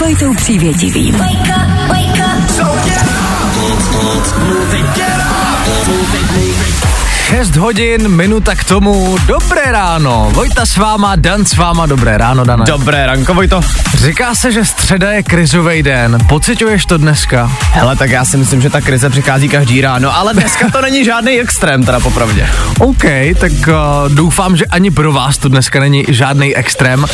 Vojtou Přívětivým. Wake up, wake up. So yeah. 6 hodin, minuta k tomu. Dobré ráno. Vojta s váma, Dan s váma. Dobré ráno, Dana. Dobré ranko, Vojto. Říká se, že středa je krizový den. Pocituješ to dneska? Hele, tak já si myslím, že ta krize přichází každý ráno, ale dneska to není žádný extrém, teda popravdě. OK, tak uh, doufám, že ani pro vás to dneska není žádný extrém.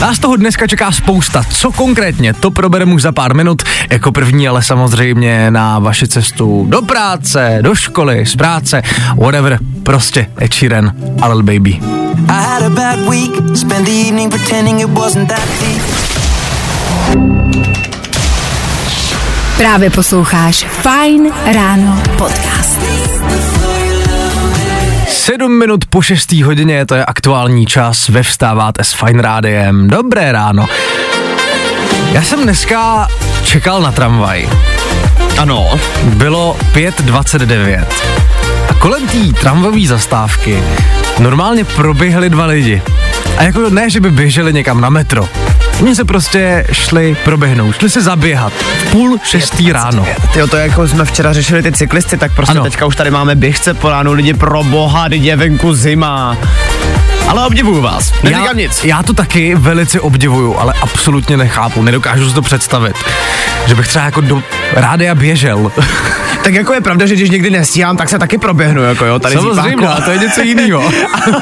Nás toho dneska čeká spousta. Co konkrétně, to probereme už za pár minut. Jako první, ale samozřejmě na vaši cestu do práce, do školy, z práce, whatever Prostě Ed Sheeran a Lil Baby. Právě posloucháš Fine Ráno podcast. Sedm minut po šestý hodině, to je aktuální čas, ve vstáváte s Fine Rádiem. Dobré ráno. Já jsem dneska čekal na tramvaj. Ano. Bylo 5.29. Kolem té tramvové zastávky normálně proběhli dva lidi. A jako ne, že by běželi někam na metro. Oni se prostě šli proběhnout, šli se zaběhat. V půl šestý ráno. Jo, to jako jsme včera řešili ty cyklisty, tak prostě ano. teďka už tady máme běžce po ránu, lidi pro boha, je venku zima. Ale obdivuju vás, neříkám já, nic. Já to taky velice obdivuju, ale absolutně nechápu, nedokážu si to představit. Že bych třeba jako do rádia běžel. tak jako je pravda, že když někdy nestíhám, tak se taky proběhnu, jako jo, tady Samozřejmě, to je něco jiného.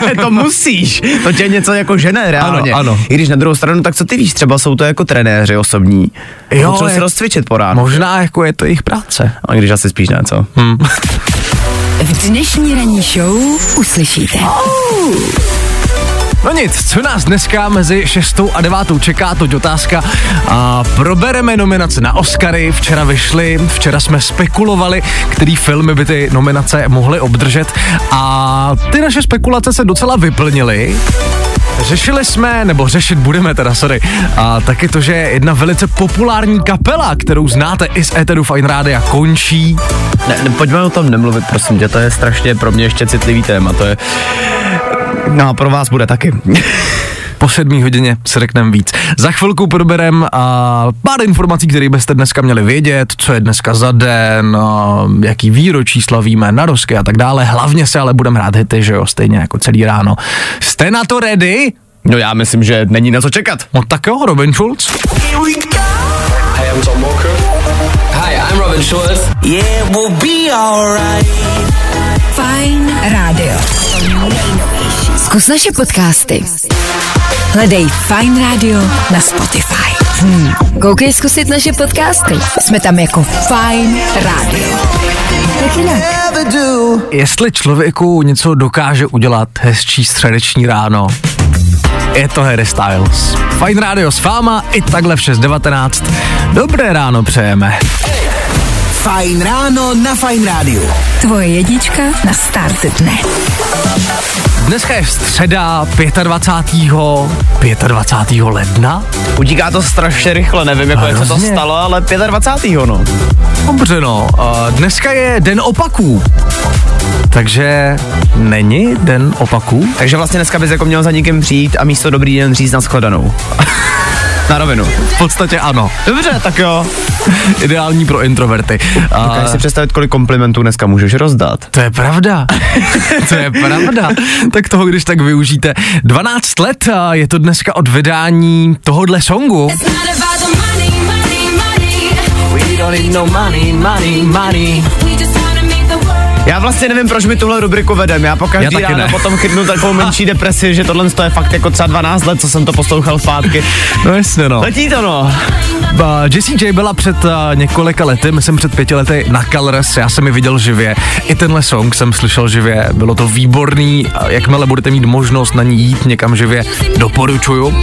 ale to musíš, to tě něco jako žene reálně. Ano, ano. I když na druhou stranu, tak co ty víš, třeba jsou to jako trenéři osobní. Jo, Potřebuji si rozcvičit po ránu. Možná jako je to jejich práce. A když asi spíš ne, co? Hmm. V dnešní ranní show uslyšíte. Oh. No nic, co nás dneska mezi 6 a 9 čeká, to otázka. A probereme nominace na Oscary, včera vyšly, včera jsme spekulovali, který filmy by ty nominace mohly obdržet a ty naše spekulace se docela vyplnily. Řešili jsme, nebo řešit budeme teda, sorry, a taky to, že jedna velice populární kapela, kterou znáte i z Eteru Fine Rádia, končí. Ne, ne, pojďme o tom nemluvit, prosím tě, to je strašně pro mě ještě citlivý téma, to je No a pro vás bude taky. po sedmí hodině se řekneme víc. Za chvilku proberem a pár informací, které byste dneska měli vědět, co je dneska za den, a jaký výročí slavíme, narosky a tak dále. Hlavně se ale budeme hrát hity, že jo, stejně jako celý ráno. Jste na to ready? No já myslím, že není na co čekat. No tak jo, Robin Schulz. Hey, I'm Tom Walker. Hi, I'm Robin Schulz. Yeah, we'll be alright. Fine Radio. Zkus naše podcasty. Hledej Fine Radio na Spotify. Hmm. Koukej zkusit naše podcasty. Jsme tam jako Fine Radio. Jestli člověku něco dokáže udělat hezčí středeční ráno, je to Harry Styles. Fine Radio s váma i takhle v 6.19. Dobré ráno přejeme. Fajn ráno na Fajn rádiu. Tvoje jedička na start dne. Dneska je středa 25. 25. ledna. Utíká to strašně rychle, nevím, jako jak se to stalo, ale 25. no. Dobře no, dneska je den opaků. Takže není den opaků? Takže vlastně dneska bys jako měl za někým přijít a místo dobrý den říct na shledanou. Na rovinu. V podstatě ano. Dobře, tak jo. Ideální pro introverty. Dokážeš si představit, kolik komplimentů dneska můžeš rozdat? To je pravda. to je pravda. tak toho, když tak využijte. 12 let je to dneska od vydání tohohle songu. We don't need no money, money, money. Já vlastně nevím, proč mi tuhle rubriku vedem. Já po každý Já ráno ne. potom chytnu takovou menší depresi, že tohle je fakt jako třeba 12 let, co jsem to poslouchal zpátky. No jasně no. Letí to no. Uh, Jessie J byla před uh, několika lety, myslím před pěti lety na Colors, já jsem ji viděl živě. I tenhle song jsem slyšel živě, bylo to výborný, jakmile budete mít možnost na ní jít někam živě, doporučuju.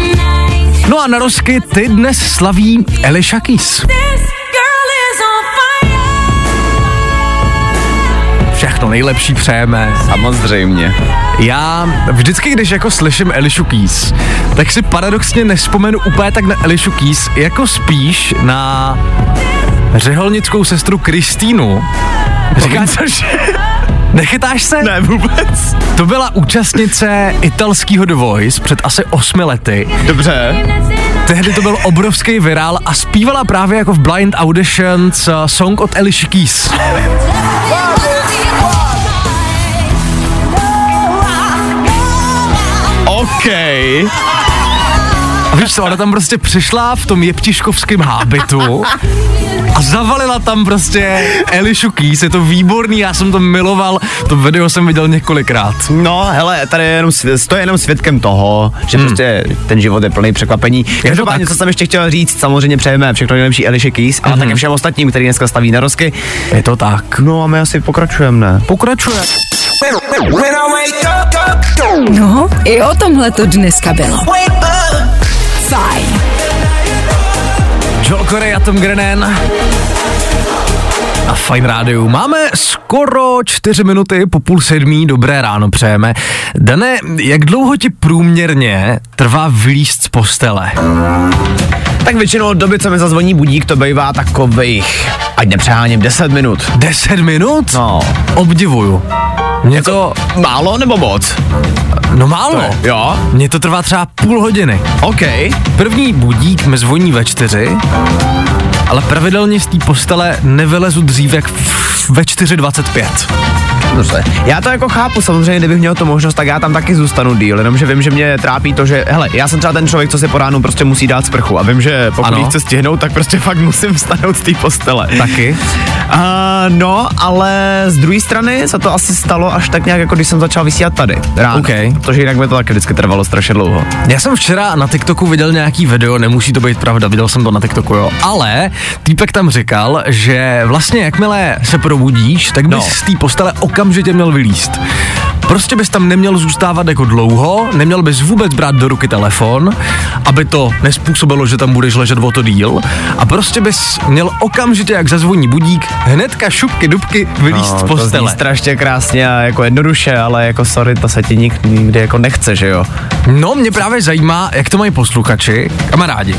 No a na rozky ty dnes slaví Alicia Keys. Všechno nejlepší přejeme. Samozřejmě. Já vždycky, když jako slyším Elišu Keys, tak si paradoxně nespomenu úplně tak na Elišu Keys, jako spíš na řeholnickou sestru Kristýnu. Říká, což... Nechytáš se? Ne, vůbec. To byla účastnice italského The Voice před asi osmi lety. Dobře. Tehdy to byl obrovský virál a zpívala právě jako v Blind Auditions uh, song od Alicia Keys. OK. A víš co, ona tam prostě přišla v tom jeptiškovském hábitu a zavalila tam prostě Elišu Keys, je to výborný, já jsem to miloval, to video jsem viděl několikrát. No, hele, tady je jenom, to je jenom svědkem toho, že hmm. prostě ten život je plný překvapení. Každopádně, co jsem ještě chtěl říct, samozřejmě přejeme všechno nejlepší Eliše Keys, ale mm-hmm. také všem ostatním, který dneska staví na rozky. Je to tak. No a my asi pokračujeme, ne? Pokračujeme. No, i o tomhle to dneska bylo. Fajn. Joel Corey a Tom Grennan a Fine Radio. Máme skoro čtyři minuty po půl sedmí, dobré ráno přejeme. Dane, jak dlouho ti průměrně trvá vylíst z postele? Tak většinou od doby, co mi zazvoní budík, to bývá takových, ať nepřeháním, 10 minut. 10 minut? No. Obdivuju. Mě to... Málo nebo moc? No málo. To jo? Mně to trvá třeba půl hodiny. OK. První budík mi zvoní ve čtyři, ale pravidelně z té postele nevylezu dřív jak ve 4.25. Dobře. Já to jako chápu, samozřejmě, kdybych měl tu možnost, tak já tam taky zůstanu díl, jenomže vím, že mě trápí to, že, hele, já jsem třeba ten člověk, co si po ránu prostě musí dát sprchu a vím, že pokud ano. chce stihnout, tak prostě fakt musím vstanout z té postele. Taky? Uh, no, ale z druhé strany se to asi stalo až tak nějak, jako když jsem začal vysílat tady. Ráno. Okay. Protože jinak by to taky vždycky trvalo strašně dlouho. Já jsem včera na TikToku viděl nějaký video, nemusí to být pravda, viděl jsem to na TikToku, jo. Ale týpek tam říkal, že vlastně jakmile se probudíš, tak bys no. z té postele okamžitě měl vylíst. Prostě bys tam neměl zůstávat jako dlouho, neměl bys vůbec brát do ruky telefon, aby to nespůsobilo, že tam budeš ležet o to díl. A prostě bys měl okamžitě, jak zazvoní budík, hnedka šupky dubky vylíst no, z postele. To strašně krásně a jako jednoduše, ale jako sorry, to se ti nik, nikdy jako nechce, že jo? No, mě právě zajímá, jak to mají posluchači, kamarádi.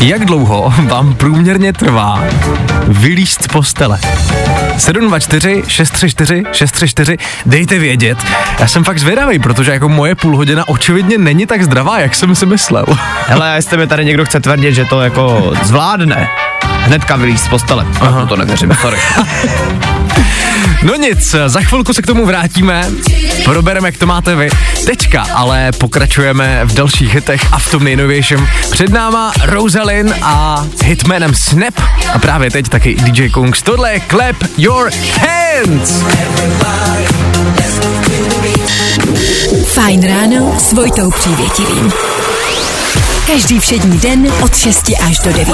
Jak dlouho vám průměrně trvá vylíst z postele? 724 634 634, dejte vědět. Já jsem fakt zvědavý, protože jako moje půl hodina očividně není tak zdravá, jak jsem si myslel. Hele, jestli mi tady někdo chce tvrdit, že to jako zvládne, hnedka vylíz z postele. Aha. to nevěřím, sorry. No nic, za chvilku se k tomu vrátíme, probereme, jak to máte vy. Teďka ale pokračujeme v dalších hitech a v tom nejnovějším. Před náma Rosalind a hitmanem Snap a právě teď taky DJ Kungs. Tohle je Clap Your Hands! Fajn ráno s Vojtou Přívětivým. Každý všední den od 6 až do 9.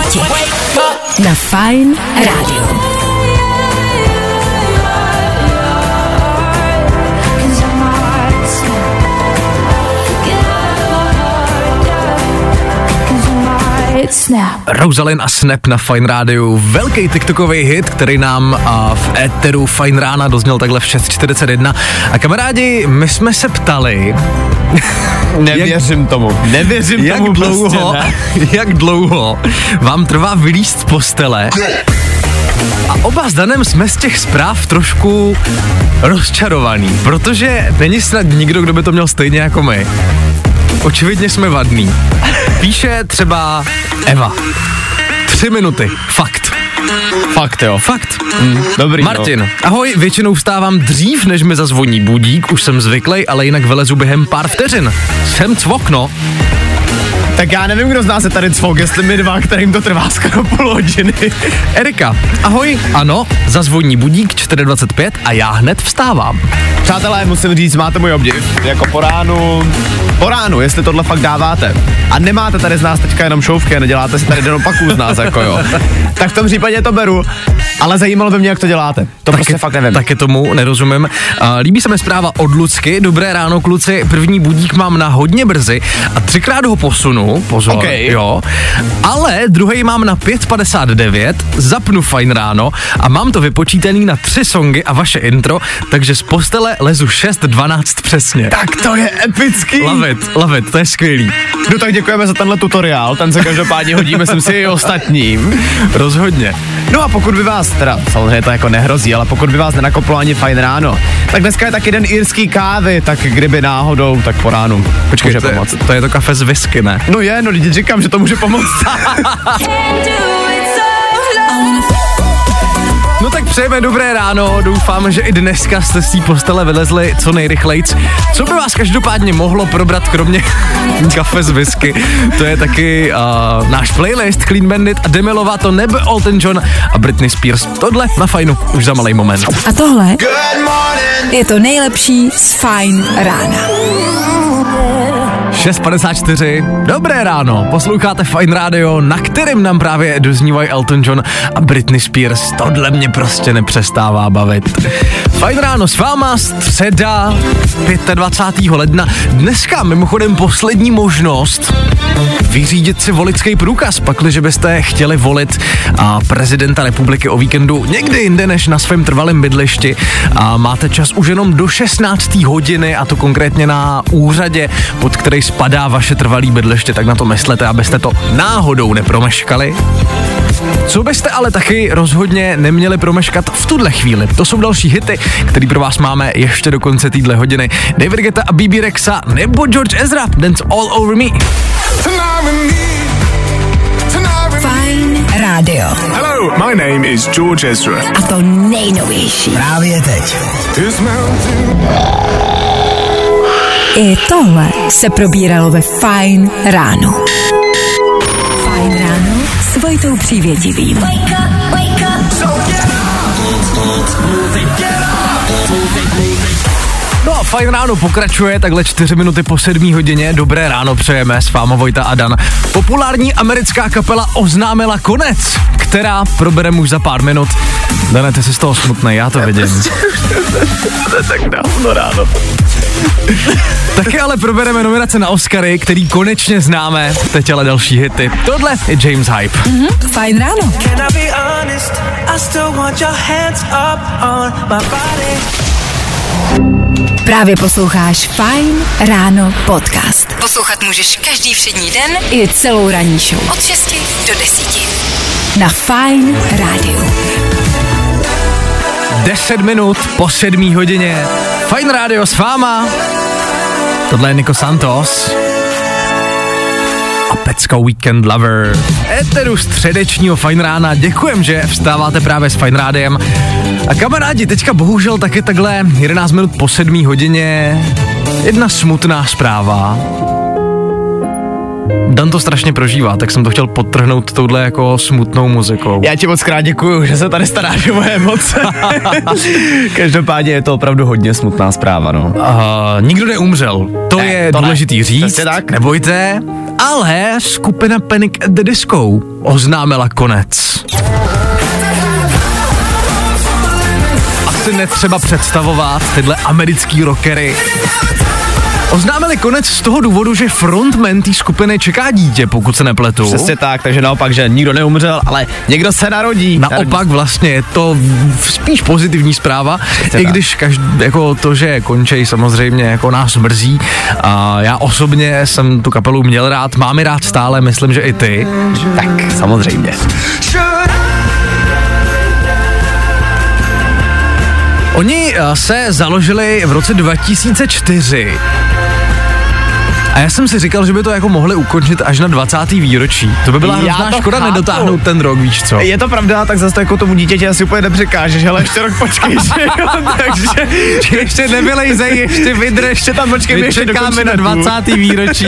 Na Fajn rádiu. Snap. Rosalind a Snap na Fine Radio. Velký TikTokový hit, který nám a, v éteru Fine Rána dozněl takhle v 6.41. A kamarádi, my jsme se ptali... Nevěřím jak, tomu. Nevěřím jak tomu dlouho, prostě, ne? Jak dlouho vám trvá vylíst z postele? A oba s Danem jsme z těch zpráv trošku rozčarovaný, protože není snad nikdo, kdo by to měl stejně jako my. Očividně jsme vadný. Píše třeba Eva. Tři minuty. Fakt. Fakt jo. Fakt. Mm, dobrý. Martin, no. ahoj, většinou vstávám dřív, než mi zazvoní budík, už jsem zvyklý, ale jinak vylezu během pár vteřin. Jsem cvokno. Tak já nevím, kdo z nás je tady cvok, jestli my dva, kterým to trvá skoro půl hodiny. Erika, ahoj, ano, zazvoní budík 4.25 a já hned vstávám. Přátelé, musím říct, máte můj obdiv. Jako po ránu, po ránu, jestli tohle fakt dáváte. A nemáte tady z nás teďka jenom šouvky a neděláte si tady den opaků z nás, jako jo. Tak v tom případě to beru, ale zajímalo by mě, jak to děláte. To taky, prostě fakt nevím. Taky tomu nerozumím. Uh, líbí se mi zpráva od Lucky. Dobré ráno, kluci. První budík mám na hodně brzy a třikrát ho posunu pozor, Ok. jo. Ale druhý mám na 5.59, zapnu fajn ráno a mám to vypočítaný na tři songy a vaše intro, takže z postele lezu 6.12 přesně. Tak to je epický. Love it, love it, to je skvělý. No tak děkujeme za tenhle tutoriál, ten se každopádně hodí, myslím si, i ostatním. Rozhodně. No a pokud by vás, teda samozřejmě to jako nehrozí, ale pokud by vás nenakoplo ani fajn ráno, tak dneska je taky den irský kávy, tak kdyby náhodou, tak po ránu. Počkej, že to, pomoct. to je to kafe z whisky, ne? No je, no teď říkám, že to může pomoct. No tak přejeme dobré ráno, doufám, že i dneska jste z té postele vylezli co nejrychlejc. Co by vás každopádně mohlo probrat, kromě kafe z whisky, to je taky uh, náš playlist Clean Bandit a Demi Lovato, nebe Elton John a Britney Spears. Tohle na fajnu už za malý moment. A tohle je to nejlepší z Fine rána. 6.54, dobré ráno, posloucháte Fine Radio, na kterém nám právě doznívají Elton John a Britney Spears. Tohle mě prostě nepřestává bavit. Fine ráno s váma, středa 25. ledna. Dneska mimochodem poslední možnost vyřídit si volický průkaz, pakliže byste chtěli volit a prezidenta republiky o víkendu někdy jinde než na svém trvalém bydlišti a máte čas už jenom do 16. hodiny a to konkrétně na úřadě, pod který spadá vaše trvalý bydliště, tak na to myslete, abyste to náhodou nepromeškali. Co byste ale taky rozhodně neměli promeškat v tuhle chvíli? To jsou další hity, který pro vás máme ještě do konce téhle hodiny. David Guetta a BB Rexa nebo George Ezra, Dance All Over Me. Fine rádio. Hello, my name is George Ezra. A to nejnovější. Právě teď. I tohle se probíralo ve Fine ráno. Fine ráno s Vojtou Přívětivým. Wake up, wake up. No fajn ráno pokračuje, takhle 4 minuty po 7 hodině. Dobré ráno přejeme s váma Vojta a Dan. Populární americká kapela oznámila konec, která probereme už za pár minut. Dane, ty jsi z toho smutný, já to vidím. tak dávno ráno. Taky ale probereme nominace na Oscary, který konečně známe. Teď ale další hity. Tohle je James Hype. Fajn ráno. Can I be honest? I still want your hands up on my body. Právě posloucháš Fine ráno podcast. Poslouchat můžeš každý všední den i celou ranní show. Od 6 do 10. Na Fine rádiu. 10 minut po 7 hodině. Fajn rádio s váma. Tohle je Nico Santos. A Pecka Weekend Lover. Eteru středečního Fajn rána. Děkujem, že vstáváte právě s Fajn rádiem. A kamarádi, teďka bohužel taky takhle 11 minut po 7 hodině jedna smutná zpráva. Dan to strašně prožívá, tak jsem to chtěl podtrhnout touhle jako smutnou muzikou. Já ti moc krát děkuju, že se tady staráš o moje emoce. Každopádně je to opravdu hodně smutná zpráva, no. Uh, nikdo neumřel. To Ne, je to ne. důležitý říct. Přesně tak. Nebojte. Ale skupina Panic at the Disco oznámila konec. Asi netřeba představovat tyhle americký rockery. Oznámili konec z toho důvodu, že frontman té skupiny čeká dítě, pokud se nepletu. Přesně tak, takže naopak, že nikdo neumřel, ale někdo se narodí. Naopak vlastně je to spíš pozitivní zpráva, i tak. když každý, jako to, že končej samozřejmě jako nás mrzí. A já osobně jsem tu kapelu měl rád, mám ji rád stále, myslím, že i ty. Tak, samozřejmě. Oni eh, se založili v roce 2004. A já jsem si říkal, že by to jako mohli ukončit až na 20. výročí. To by byla Já hrozná škoda chápu. nedotáhnout ten rok, víš co? Je to pravda, tak zase to jako tomu dítěti asi úplně nepřekážeš, ale ještě rok počkej, že jo, takže ještě nevylejzej, ještě vydrž, ještě tam počkej, my ještě čekáme na dokončíme tu. 20. výročí.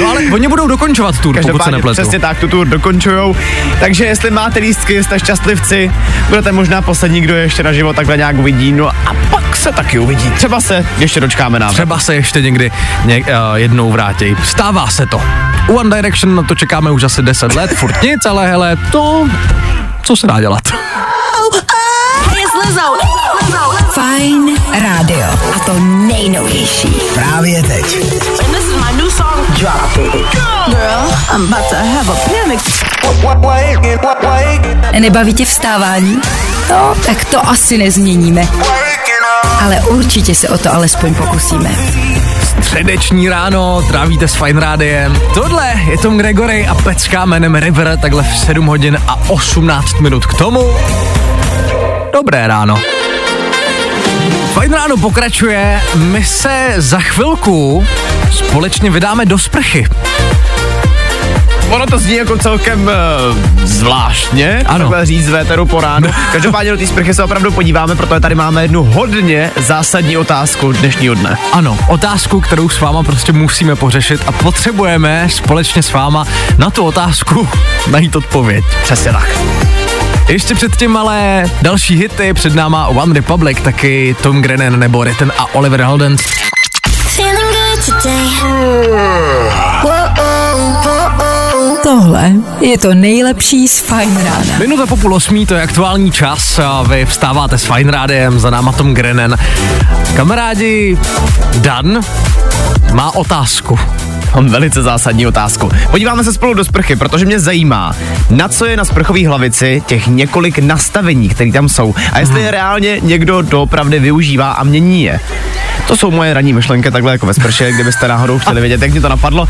No ale oni budou dokončovat tur, pokud se Každopádně nepletu. přesně tak, tu tour dokončujou. Takže jestli máte lístky, jste šťastlivci, budete možná poslední, kdo je ještě na život takhle nějak uvidí. No a pak se taky uvidí. Třeba se ještě dočkáme návrat. Třeba se ještě někdy ně, uh, jednou vrátí. Stává se to. U One Direction na to čekáme už asi 10 let, furt nic, ale hele, to, co se dá dělat. Fine rádio. A to nejnovější. Právě teď. And this is my new song. drop it. Girl, I'm about to have a panic. Nebaví tě vstávání? No, tak to asi nezměníme. Ale určitě se o to alespoň pokusíme. Středeční ráno, trávíte s Fine Rádiem. Tohle je Tom Gregory a pecka jménem River, takhle v 7 hodin a 18 minut k tomu. Dobré ráno. Fajn ráno pokračuje, my se za chvilku společně vydáme do sprchy. Ono to zní jako celkem uh, zvláštně, Ano. takhle říct z véteru po ránu. Každopádně do té sprchy se opravdu podíváme, protože tady máme jednu hodně zásadní otázku dnešního dne. Ano, otázku, kterou s váma prostě musíme pořešit a potřebujeme společně s váma na tu otázku najít odpověď. Přesně tak. Ještě předtím ale další hity, před náma One Republic, taky Tom Grennan nebo Ritten a Oliver Heldens. Tohle je to nejlepší z Fajn rána. Minuta po půl osmí, to je aktuální čas a vy vstáváte s Fine Rádiem, za náma Tom Grennan. Kamarádi, Dan má otázku. Mám velice zásadní otázku. Podíváme se spolu do sprchy, protože mě zajímá, na co je na sprchové hlavici těch několik nastavení, které tam jsou a jestli je reálně někdo doopravdy využívá a mění je. To jsou moje ranní myšlenky takhle jako ve sprše, kdybyste náhodou chtěli vědět, jak mě to napadlo.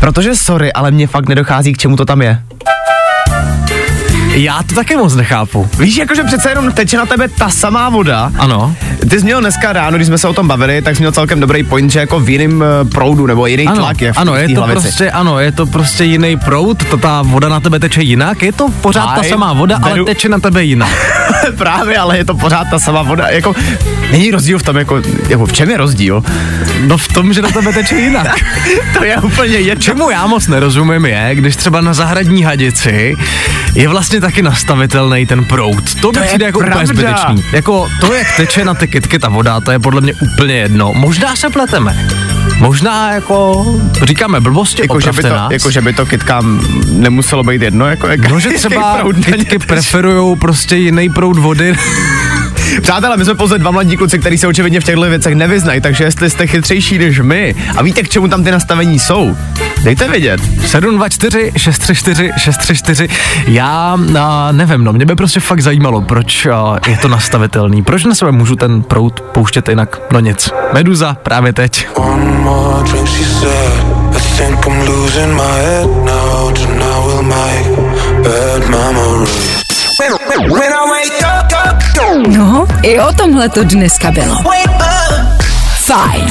Protože sorry, ale mě fakt nedochází, k čemu to tam je. Já to také moc nechápu. Víš, jakože přece jenom teče na tebe ta samá voda. Ano. Ty jsi měl dneska ráno, když jsme se o tom bavili, tak jsi měl celkem dobrý point, že jako v jiném eh, proudu nebo jiný Ano, tlak je v ano, je to hlavici. prostě, ano, je to prostě jiný proud, to ta voda na tebe teče jinak, je to pořád ta Aj, samá voda, ale beru- teče na tebe jinak. Právě, ale je to pořád ta samá voda. Jako, není rozdíl v tom, jako, jako v čem je rozdíl? No v tom, že na tebe teče jinak. To je úplně jedno. Čemu já moc nerozumím je, když třeba na zahradní hadici je vlastně taky nastavitelný ten proud. To mi je přijde jako úplně pravda. zbytečný. Jako to, jak teče na ty kytky ta voda, to je podle mě úplně jedno. Možná se pleteme. Možná jako říkáme blbosti, Jako že, by to, nás. jako, že by to kytkám nemuselo být jedno, jako jak, No, že třeba kytky teče. preferují prostě jiný proud vody. Přátelé, my jsme pouze dva mladí kluci, kteří se očividně v těchto věcech nevyznají, takže jestli jste chytřejší než my a víte, k čemu tam ty nastavení jsou, dejte vědět. 724 634 634 Já a, nevím, no, mě by prostě fakt zajímalo, proč a, je to nastavitelný. Proč na sebe můžu ten prout pouštět jinak? No nic. Meduza právě teď. When, No, i o tomhle to dneska bylo. Fajn.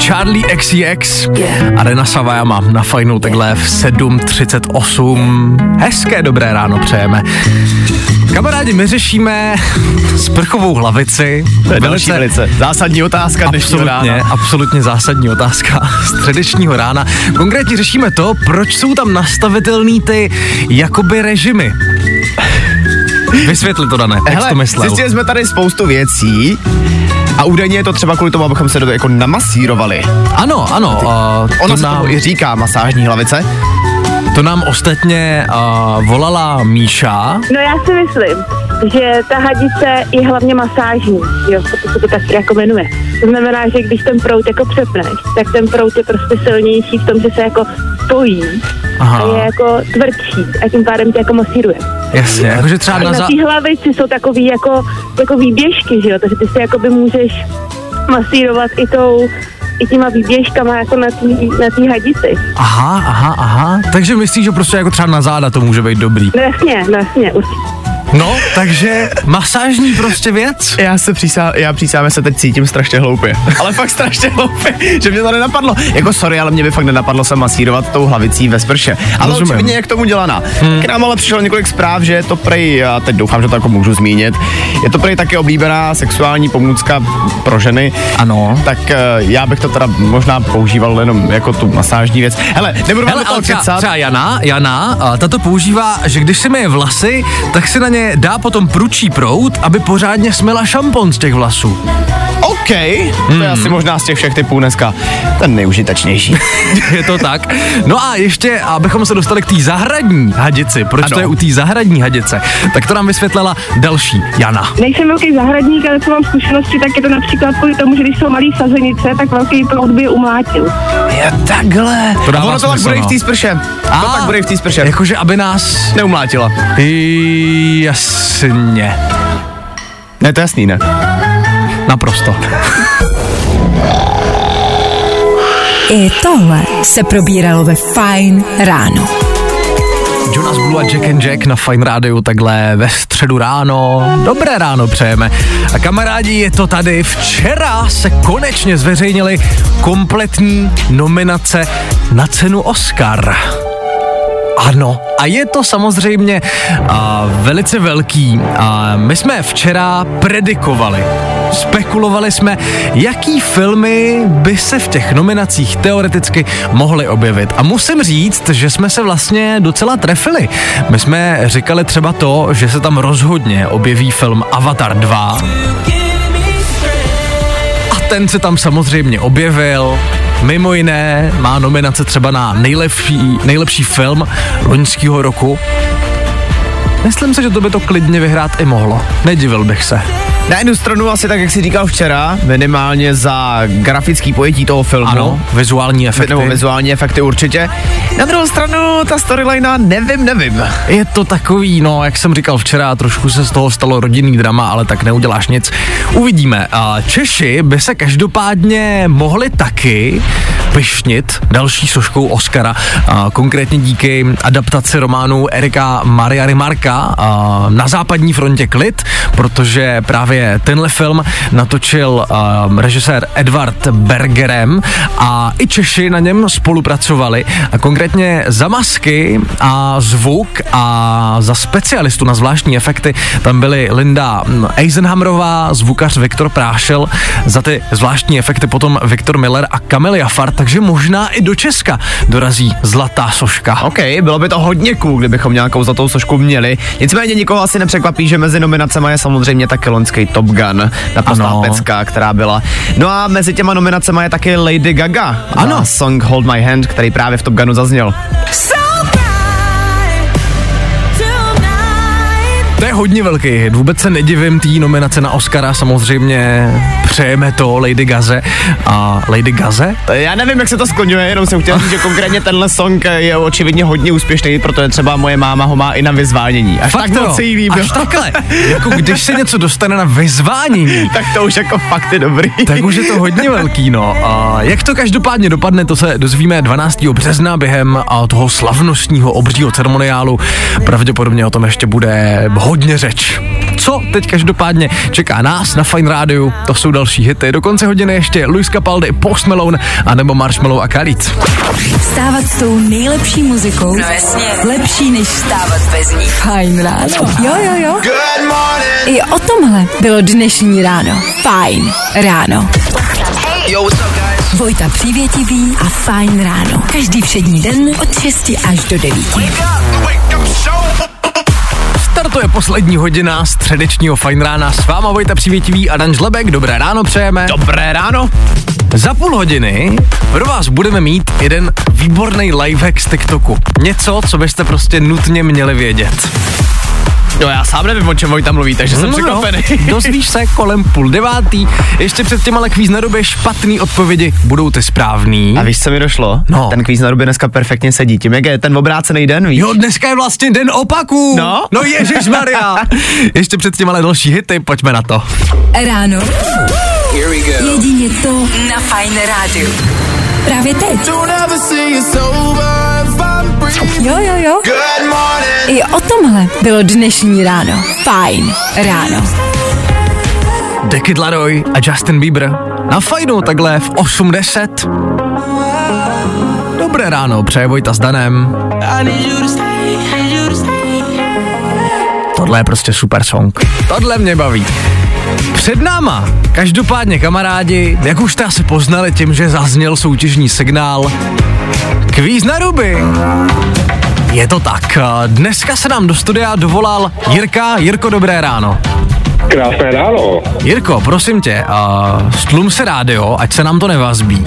Charlie XCX a Rena Savajama na fajnou takhle v 7.38. Hezké dobré ráno přejeme. Kamarádi, my řešíme sprchovou hlavici. To je další velice zásadní otázka dnešního Absolutně, rána. absolutně zásadní otázka středečního rána. Konkrétně řešíme to, proč jsou tam nastavitelný ty jakoby režimy. Vysvětli to, Dané, jak jsi to myslel. zjistili jsme tady spoustu věcí a údajně je to třeba kvůli tomu, abychom se do jako namasírovali. Ano, ano, uh, Ona to, se nám, tomu i říká masážní hlavice. to nám ostatně uh, volala Míša. No já si myslím, že ta hadice je hlavně masážní, jo, proto se to tak jako jmenuje. To znamená, že když ten prout jako přepneš, tak ten prout je prostě silnější v tom, že se jako spojí Aha. a je jako tvrdší a tím pádem tě jako masíruje. Jasně, jakože třeba na na za... té hlavici jsou takový jako, jako výběžky, že jo, takže ty si jakoby můžeš masírovat i tou i těma výběžkama jako na té na tý hadici. Aha, aha, aha. Takže myslíš, že prostě jako třeba na záda to může být dobrý. No jasně, no jasně, určitě. No, takže masážní prostě věc. Já se přísám, já přísám, já se teď cítím strašně hloupě. Ale fakt strašně hloupě, že mě to nenapadlo. Jako sorry, ale mě by fakt nenapadlo se masírovat tou hlavicí ve sprše. Ale Rozumím. očividně je k tomu dělaná. Hmm. K nám ale přišlo několik zpráv, že je to prej, já teď doufám, že to jako můžu zmínit, je to prej taky oblíbená sexuální pomůcka pro ženy. Ano. Tak eh, já bych to teda možná používal jenom jako tu masážní věc. Hele, nebudu vám Hele, ale třeba, třeba Jana, Jana, a ta to používá, že když si myje vlasy, tak si na ně dá potom pručí prout, aby pořádně smela šampon z těch vlasů. OK, to je asi možná z těch všech typů dneska ten nejužitečnější. je to tak. No a ještě, abychom se dostali k té zahradní hadici, proč Ano. to je u té zahradní hadice, tak to nám vysvětlila další Jana. Nejsem velký zahradník, ale co mám zkušenosti, tak je to například kvůli tomu, že když jsou malý sazenice, tak velký proud by je umlátil. Je takhle. To dává ono to tak bude i v no. té sprše. A, To tak bude i v té sprše. Jakože aby nás... Neumlátila. I, jasně. Ne, to je jasný, ne? Naprosto. I tohle se probíralo ve Fine ráno. Jonas Blue a Jack and Jack na Fine Rádiu takhle ve středu ráno. Dobré ráno přejeme. A kamarádi, je to tady. Včera se konečně zveřejnily kompletní nominace na cenu Oscar. Ano, a je to samozřejmě a, velice velký. A my jsme včera predikovali, spekulovali jsme, jaký filmy by se v těch nominacích teoreticky mohly objevit. A musím říct, že jsme se vlastně docela trefili. My jsme říkali třeba to, že se tam rozhodně objeví film Avatar 2. A ten se tam samozřejmě objevil. Mimo jiné má nominace třeba na nejlepší, nejlepší film loňského roku. Myslím si, že to by to klidně vyhrát i mohlo. Nedivil bych se. Na jednu stranu asi tak, jak jsi říkal včera, minimálně za grafický pojetí toho filmu. Ano, vizuální efekty. Nebo vizuální efekty určitě. Na druhou stranu, ta storyline, nevím, nevím. Je to takový, no, jak jsem říkal včera, trošku se z toho stalo rodinný drama, ale tak neuděláš nic. Uvidíme. A Češi by se každopádně mohli taky pyšnit další soškou Oscara, a konkrétně díky adaptaci románu Erika Maria Rimarka a na západní frontě klid, protože právě tenhle film natočil um, režisér Edward Bergerem a i Češi na něm spolupracovali a konkrétně za masky a zvuk a za specialistu na zvláštní efekty tam byly Linda Eisenhamrová, zvukař Viktor Prášel, za ty zvláštní efekty potom Viktor Miller a Kamil Jafar, takže možná i do Česka dorazí zlatá soška. OK, bylo by to hodně cool, kdybychom nějakou zlatou sošku měli. Nicméně nikoho asi nepřekvapí, že mezi nominacemi je samozřejmě taky loňský Top Gun, naprostá Ano. pecka, která byla. No a mezi těma nominacemi je taky Lady Gaga. Ano. Song Hold My Hand, který právě v Top Gunu zazněl. Hodně velký hit, vůbec se nedivím té nominace na Oscara, samozřejmě přejeme to Lady Gaze a Lady Gaze? Já nevím, jak se to skloňuje, jenom jsem chtěl říct, že konkrétně tenhle song je očividně hodně úspěšný, protože třeba moje máma ho má i na vyzvánění. Až tak jo? moc se jí líbil. Až takhle, jako když se něco dostane na vyzvánění, tak to už jako fakt je dobrý. tak už je to hodně velký, no. A jak to každopádně dopadne, to se dozvíme 12. března během toho slavnostního obřího ceremoniálu. Pravděpodobně o tom ještě bude hodně řeč. Co teď každopádně čeká nás na Fine Rádiu, to jsou další hity. Do konce hodiny ještě Luis Capaldi, Post Malone a nebo Marshmallow a Khalid. Vstávat s tou nejlepší muzikou. No jasně. Lepší než vstávat bez ní. Fajn ráno. Jo, jo, jo. Good morning. I o tomhle bylo dnešní ráno. Fajn ráno. Yo, what's up, guys? Vojta Přívětivý a Fajn ráno. Každý všední den od 6 až do 9. Wake up, show. Startuje poslední hodina středečního Fine rána. S váma Vojta Přivětivý a Dan Žlebek. Dobré ráno přejeme. Dobré ráno. Za půl hodiny pro vás budeme mít jeden výborný lifehack z TikToku. Něco, co byste prostě nutně měli vědět. Jo, já sám nevím, o čem Vojta mluví, takže jsem No, překvapený. Dozvíš se kolem půl devátý. Ještě před těma ale kvíz na době špatný odpovědi budou ty správný. A víš, co mi došlo? No. Ten kvíz na ruby dneska perfektně sedí. Tím, jak je ten obrácený den, víš? Jo, dneska je vlastně den opaků. No. No Ježíš Maria. Ještě před těma ale další hity, pojďme na to. Ráno. Here we go. Jedině to na Fajn rádiu. Právě teď. Don't ever it's over breathing. Jo, jo, jo. I o tomhle bylo dnešní ráno. Fajn ráno. Dekid Laroi a Justin Bieber na fajnu takhle v 80. Dobré ráno, přeje Vojta s Danem. Tohle je prostě super song. Tohle mě baví. Před náma, každopádně kamarádi, jak už jste asi poznali tím, že zazněl soutěžní signál, kvíz na ruby. Je to tak. Dneska se nám do studia dovolal Jirka. Jirko, dobré ráno. Krásné ráno. Jirko, prosím tě, uh, stlum se rádio, ať se nám to nevazbí.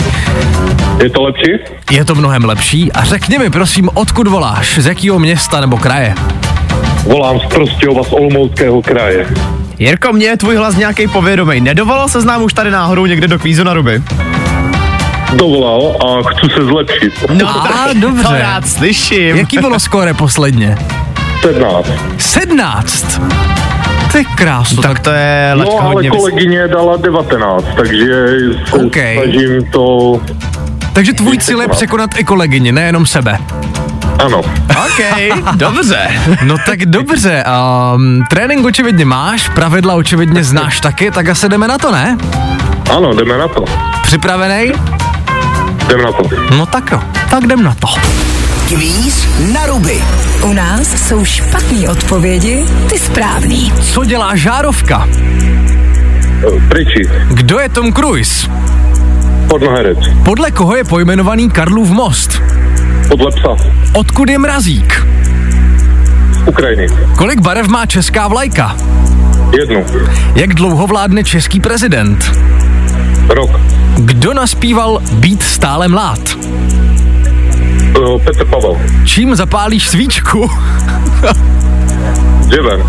Je to lepší? Je to mnohem lepší a řekni mi prosím, odkud voláš, z jakého města nebo kraje? Volám z Prostějova z Olomouckého kraje. Jirko, mě je tvůj hlas nějaký povědomý. Nedovolal se znám už tady náhodou někde do kvízu na ruby? Dovolal a chci se zlepšit. No, a, dobře. To rád slyším. Jaký bylo skóre posledně? 17. 17? Ty krásu. Tak to je lačka No ale hodně vys- kolegyně dala 19, takže se OK. snažím to... Takže tvůj cíl je překonat i kolegyni, nejenom sebe. Ano. OK, dobře. No tak dobře, um, trénink očividně máš, pravidla očividně znáš taky, tak asi jdeme na to, ne? Ano, jdeme na to. Připravený? Jdeme na to. No tak jo, tak jdem na to. Kvíz na ruby. U nás jsou špatné odpovědi, ty správný. Co dělá žárovka? Pryči. Kdo je Tom Cruise? Pornoherec. Podle koho je pojmenovaný Karlův most? Podle psa. Odkud je mrazík? Z Ukrajiny. Kolik barev má česká vlajka? Jednu. Jak dlouho vládne český prezident? Rok. Kdo naspíval Být stále mlád? Eh, Petr Pavel. Čím zapálíš svíčku? Dřevem.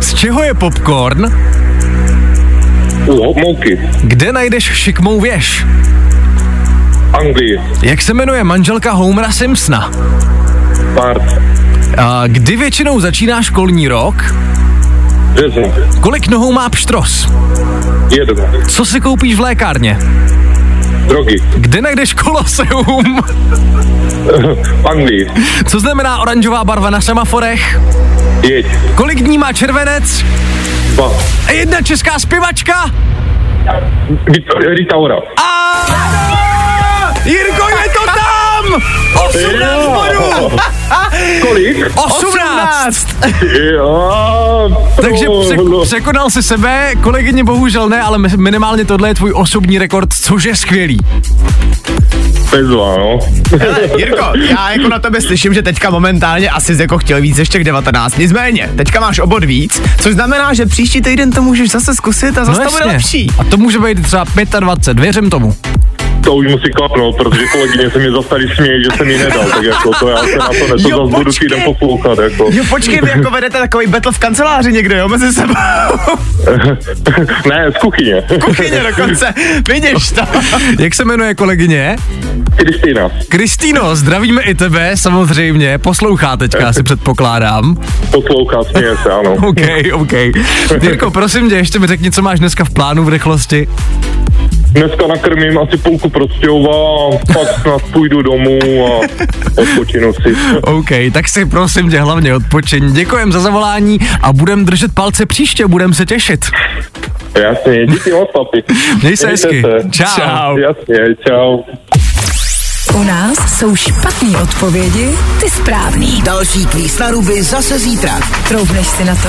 Z čeho je popcorn? U mouky. Kde najdeš šikmou věž? Anglii. Jak se jmenuje manželka Homera Simpsona? Mart. A kdy většinou začíná školní rok? Březen. Kolik nohou má pštros? Jednu. Co si koupíš v lékárně? Drogy. Kde najdeš koloseum? Anglii. Co znamená oranžová barva na semaforech? Jeď. Kolik dní má červenec? Dva. A jedna česká zpěvačka? Rita Ora. A... Jirko, je to tam! 18 bodů! Kolik? 18! Jo, Takže pro- přek- překonal si sebe, kolegyně bohužel ne, ale mi- minimálně tohle je tvůj osobní rekord, což je skvělý. Bezva, no. Hele, Jirko, já jako na tebe slyším, že teďka momentálně asi jsi jako chtěl víc ještě k 19. Nicméně, teďka máš obod víc, což znamená, že příští týden to můžeš zase zkusit a zase to bude lepší. A to může být třeba 25, věřím tomu. To už musí klapnout, protože kolegyně se mi zase tady smějí, že jsem ji nedal, tak jako to já se na to ne, to Jo, zase budu týden poslouchat, jako. Jo, počkej, vy jako vedete takový battle v kanceláři někde, jo, mezi sebou. ne, z kuchyně. Kuchyně dokonce, vidíš to. Jak se jmenuje kolegyně? Kristýna. Kristýno, zdravíme i tebe, samozřejmě, poslouchá teďka, asi předpokládám. Poslouchá, směje se, ano. OK, OK. Jirko, prosím tě, ještě mi řekni, co máš dneska v plánu v rychlosti. Dneska nakrmím asi půlku Prostějova a pak snad půjdu domů a odpočinu si. OK, tak si prosím tě hlavně odpočiň. Děkujem za zavolání a budem držet palce příště, budem se těšit. Jasně, díky moc, papi. Měj se hezky. Čau. Čau. Jasně, čau. U nás jsou špatné odpovědi, ty správný. Další kvíz na ruby zase zítra. Troubneš si na to?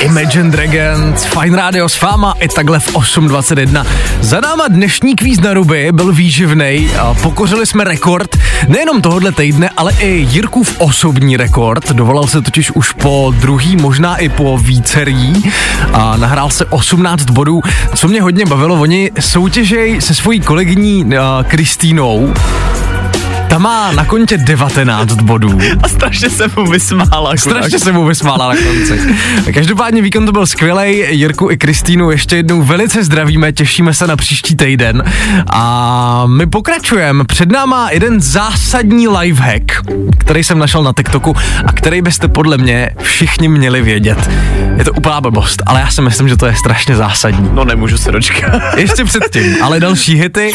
Imagine Dragons, Fine Radio s váma i takhle v 8.21. Za náma dnešní kvíz na ruby byl výživnej, pokořili jsme rekord nejenom tohohle týdne, ale i Jirkův osobní rekord. Dovolal se totiž už po druhý, možná i po vícerý a nahrál se 18 bodů. Co mě hodně bavilo, oni soutěžej se svojí kolegyní uh, Kristýnou. Ta má na kontě 19 bodů. A strašně se mu vysmála. Strašně se mu vysmála na konci. Každopádně výkon to byl skvělý. Jirku i Kristýnu ještě jednou velice zdravíme, těšíme se na příští týden. A my pokračujeme. Před náma jeden zásadní lifehack, který jsem našel na TikToku a který byste podle mě všichni měli vědět. Je to úplná blbost, ale já si myslím, že to je strašně zásadní. No nemůžu se dočkat. Ještě předtím, ale další hity.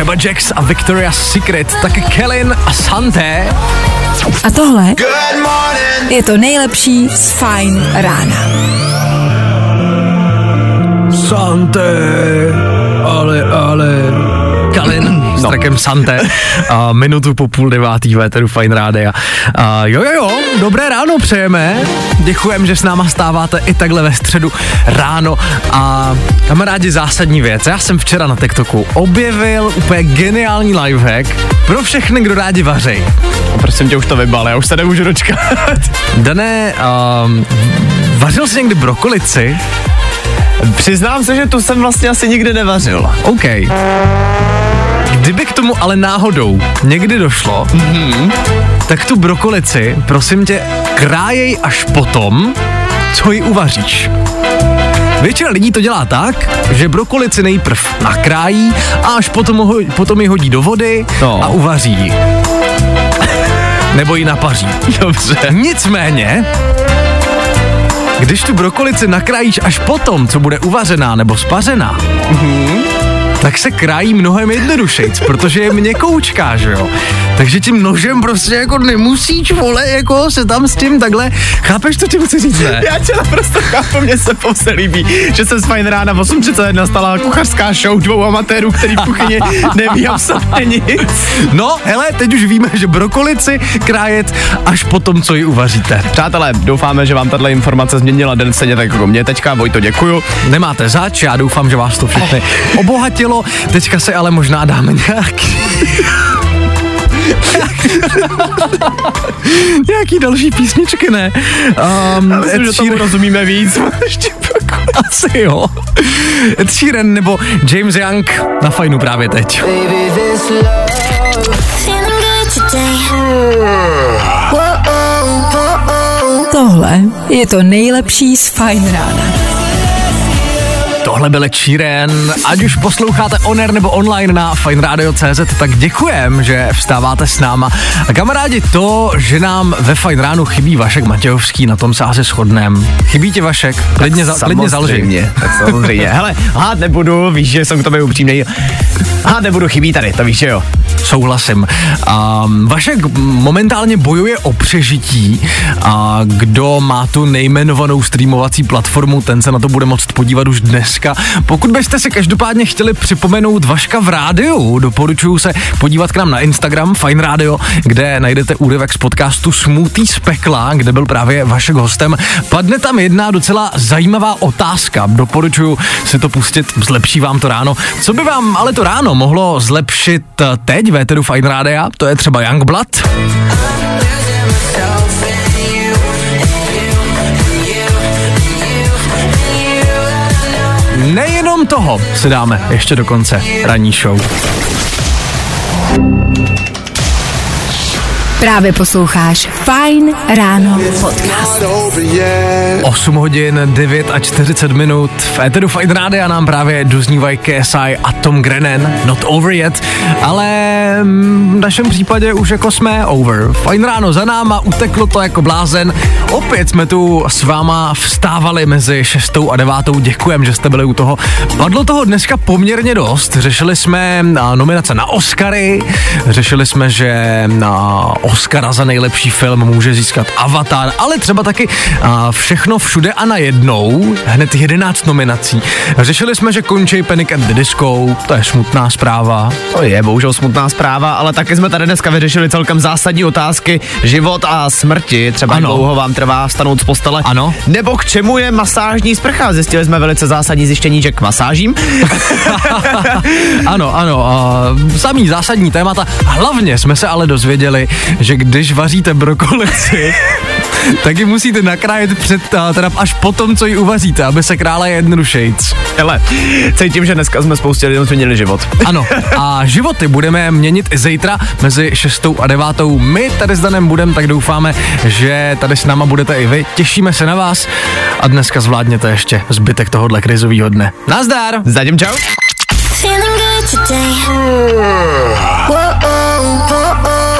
Třeba Jax a Victoria's Secret, taky Kellen a Santé. A tohle je to nejlepší z Fine rána. Santé, ale, ale, Kalin s trackem Sante. A minutu po půl devátý véteru Fine Rádia. A jo, jo, jo, dobré ráno přejeme. Děkujeme, že s náma stáváte i takhle ve středu ráno. A kamarádi, zásadní věc. Já jsem včera na TikToku objevil úplně geniální lifehack pro všechny, kdo rádi vařej. Prosím tě, už to vybal, já už se nemůžu dočkat. Dané, um, vařil jsi někdy brokolici? Přiznám se, že tu jsem vlastně asi nikdy nevařil. OK. Kdyby k tomu ale náhodou někdy došlo, mm-hmm. tak tu brokolici, prosím tě, krájej až potom, co ji uvaříš. Většina lidí to dělá tak, že brokolici nejprv nakrájí a až potom, ho, potom ji hodí do vody no. a uvaří ji. Nebo ji napaří. Dobře. Nicméně, když tu brokolici nakrájíš až potom, co bude uvařená nebo spařená, mm-hmm. tak se krájí mnohem jednodušejc, protože je měkoučká, že jo. Takže tím nožem prostě jako nemusíš, vole, jako se tam s tím takhle, chápeš, co tím chci říct, ne? Já tě naprosto chápu, mně se pouze líbí, že se z fajn rána v 8.31 stala kuchařská show dvou amatérů, který v kuchyni neví absolutně nic. No, hele, teď už víme, že brokolici krájet až po tom, co ji uvaříte. Přátelé, doufáme, že vám tato informace změnila den stejně tak jako mě teďka, Vojto, děkuju. Nemáte zač, já doufám, že vás to všechny obohatilo, teďka se ale možná dáme nějaký... Nějaký další písničky, ne? Um, Já myslím, že tomu rozumíme víc. Asi jo. Ed Sheeran nebo James Young na fajnu právě teď. Tohle je to nejlepší z Fine Rána. Tohle byl Číren. Ať už posloucháte oner nebo online na fineradio.cz, tak děkujem, že vstáváte s náma. A kamarádi, to, že nám ve Fine Ránu chybí Vašek Matějovský, na tom se asi shodnem. Chybí ti Vašek? Klidně, za, klidně založí. Tak samozřejmě. Hele, hát nebudu, víš, že jsem k tobě upřímný. Hát nebudu, chybí tady, to víš, že jo. Souhlasím. A Vašek momentálně bojuje o přežití a kdo má tu nejmenovanou streamovací platformu, ten se na to bude moct podívat už dneska. Pokud byste si každopádně chtěli připomenout Vaška v rádiu, doporučuji se podívat k nám na Instagram Fine Radio, kde najdete úryvek z podcastu Smutý z pekla, kde byl právě Vašek hostem. Padne tam jedna docela zajímavá otázka. Doporučuji si to pustit, zlepší vám to ráno. Co by vám ale to ráno mohlo zlepšit teď ve Véteru Fine Rádia, to je třeba Youngblood. Nejenom toho si dáme ještě do konce ranní show. Právě posloucháš Fine Ráno podcast. 8 hodin 9 a 40 minut. V Eteru Fine Rádia nám právě doznívají KSI a Tom Grennan. Not over yet, ale v našem případě už jako jsme over. Fine ráno za náma, uteklo to jako blázen. Opět jsme tu s váma vstávali mezi 6 a 9. Děkujem, že jste byli u toho. Padlo toho dneska poměrně dost. Řešili jsme nominace na Oscary, řešili jsme, že na Oscara za nejlepší film může získat Avatar, ale třeba taky a, všechno všude a najednou, hned 11 nominací. Řešili jsme, že končí Panic at the Disco, to je smutná zpráva. To je bohužel smutná zpráva, ale taky jsme tady dneska vyřešili celkem zásadní otázky život a smrti, třeba ano. dlouho vám trvá vstanout z postele. Ano. Nebo k čemu je masážní sprcha? Zjistili jsme velice zásadní zjištění, že k masážím. ano, ano, uh, samý zásadní témata. Hlavně jsme se ale dozvěděli, že když vaříte brokolici, tak ji musíte nakrájet před, teda až potom, co ji uvaříte, aby se krála jednodušejc. Hele, cítím, že dneska jsme spoustě lidem změnili život. Ano, a životy budeme měnit i zítra mezi 6 a 9. My tady s Danem budeme, tak doufáme, že tady s náma budete i vy. Těšíme se na vás a dneska zvládněte ještě zbytek tohohle krizového dne. Nazdar! Zatím čau!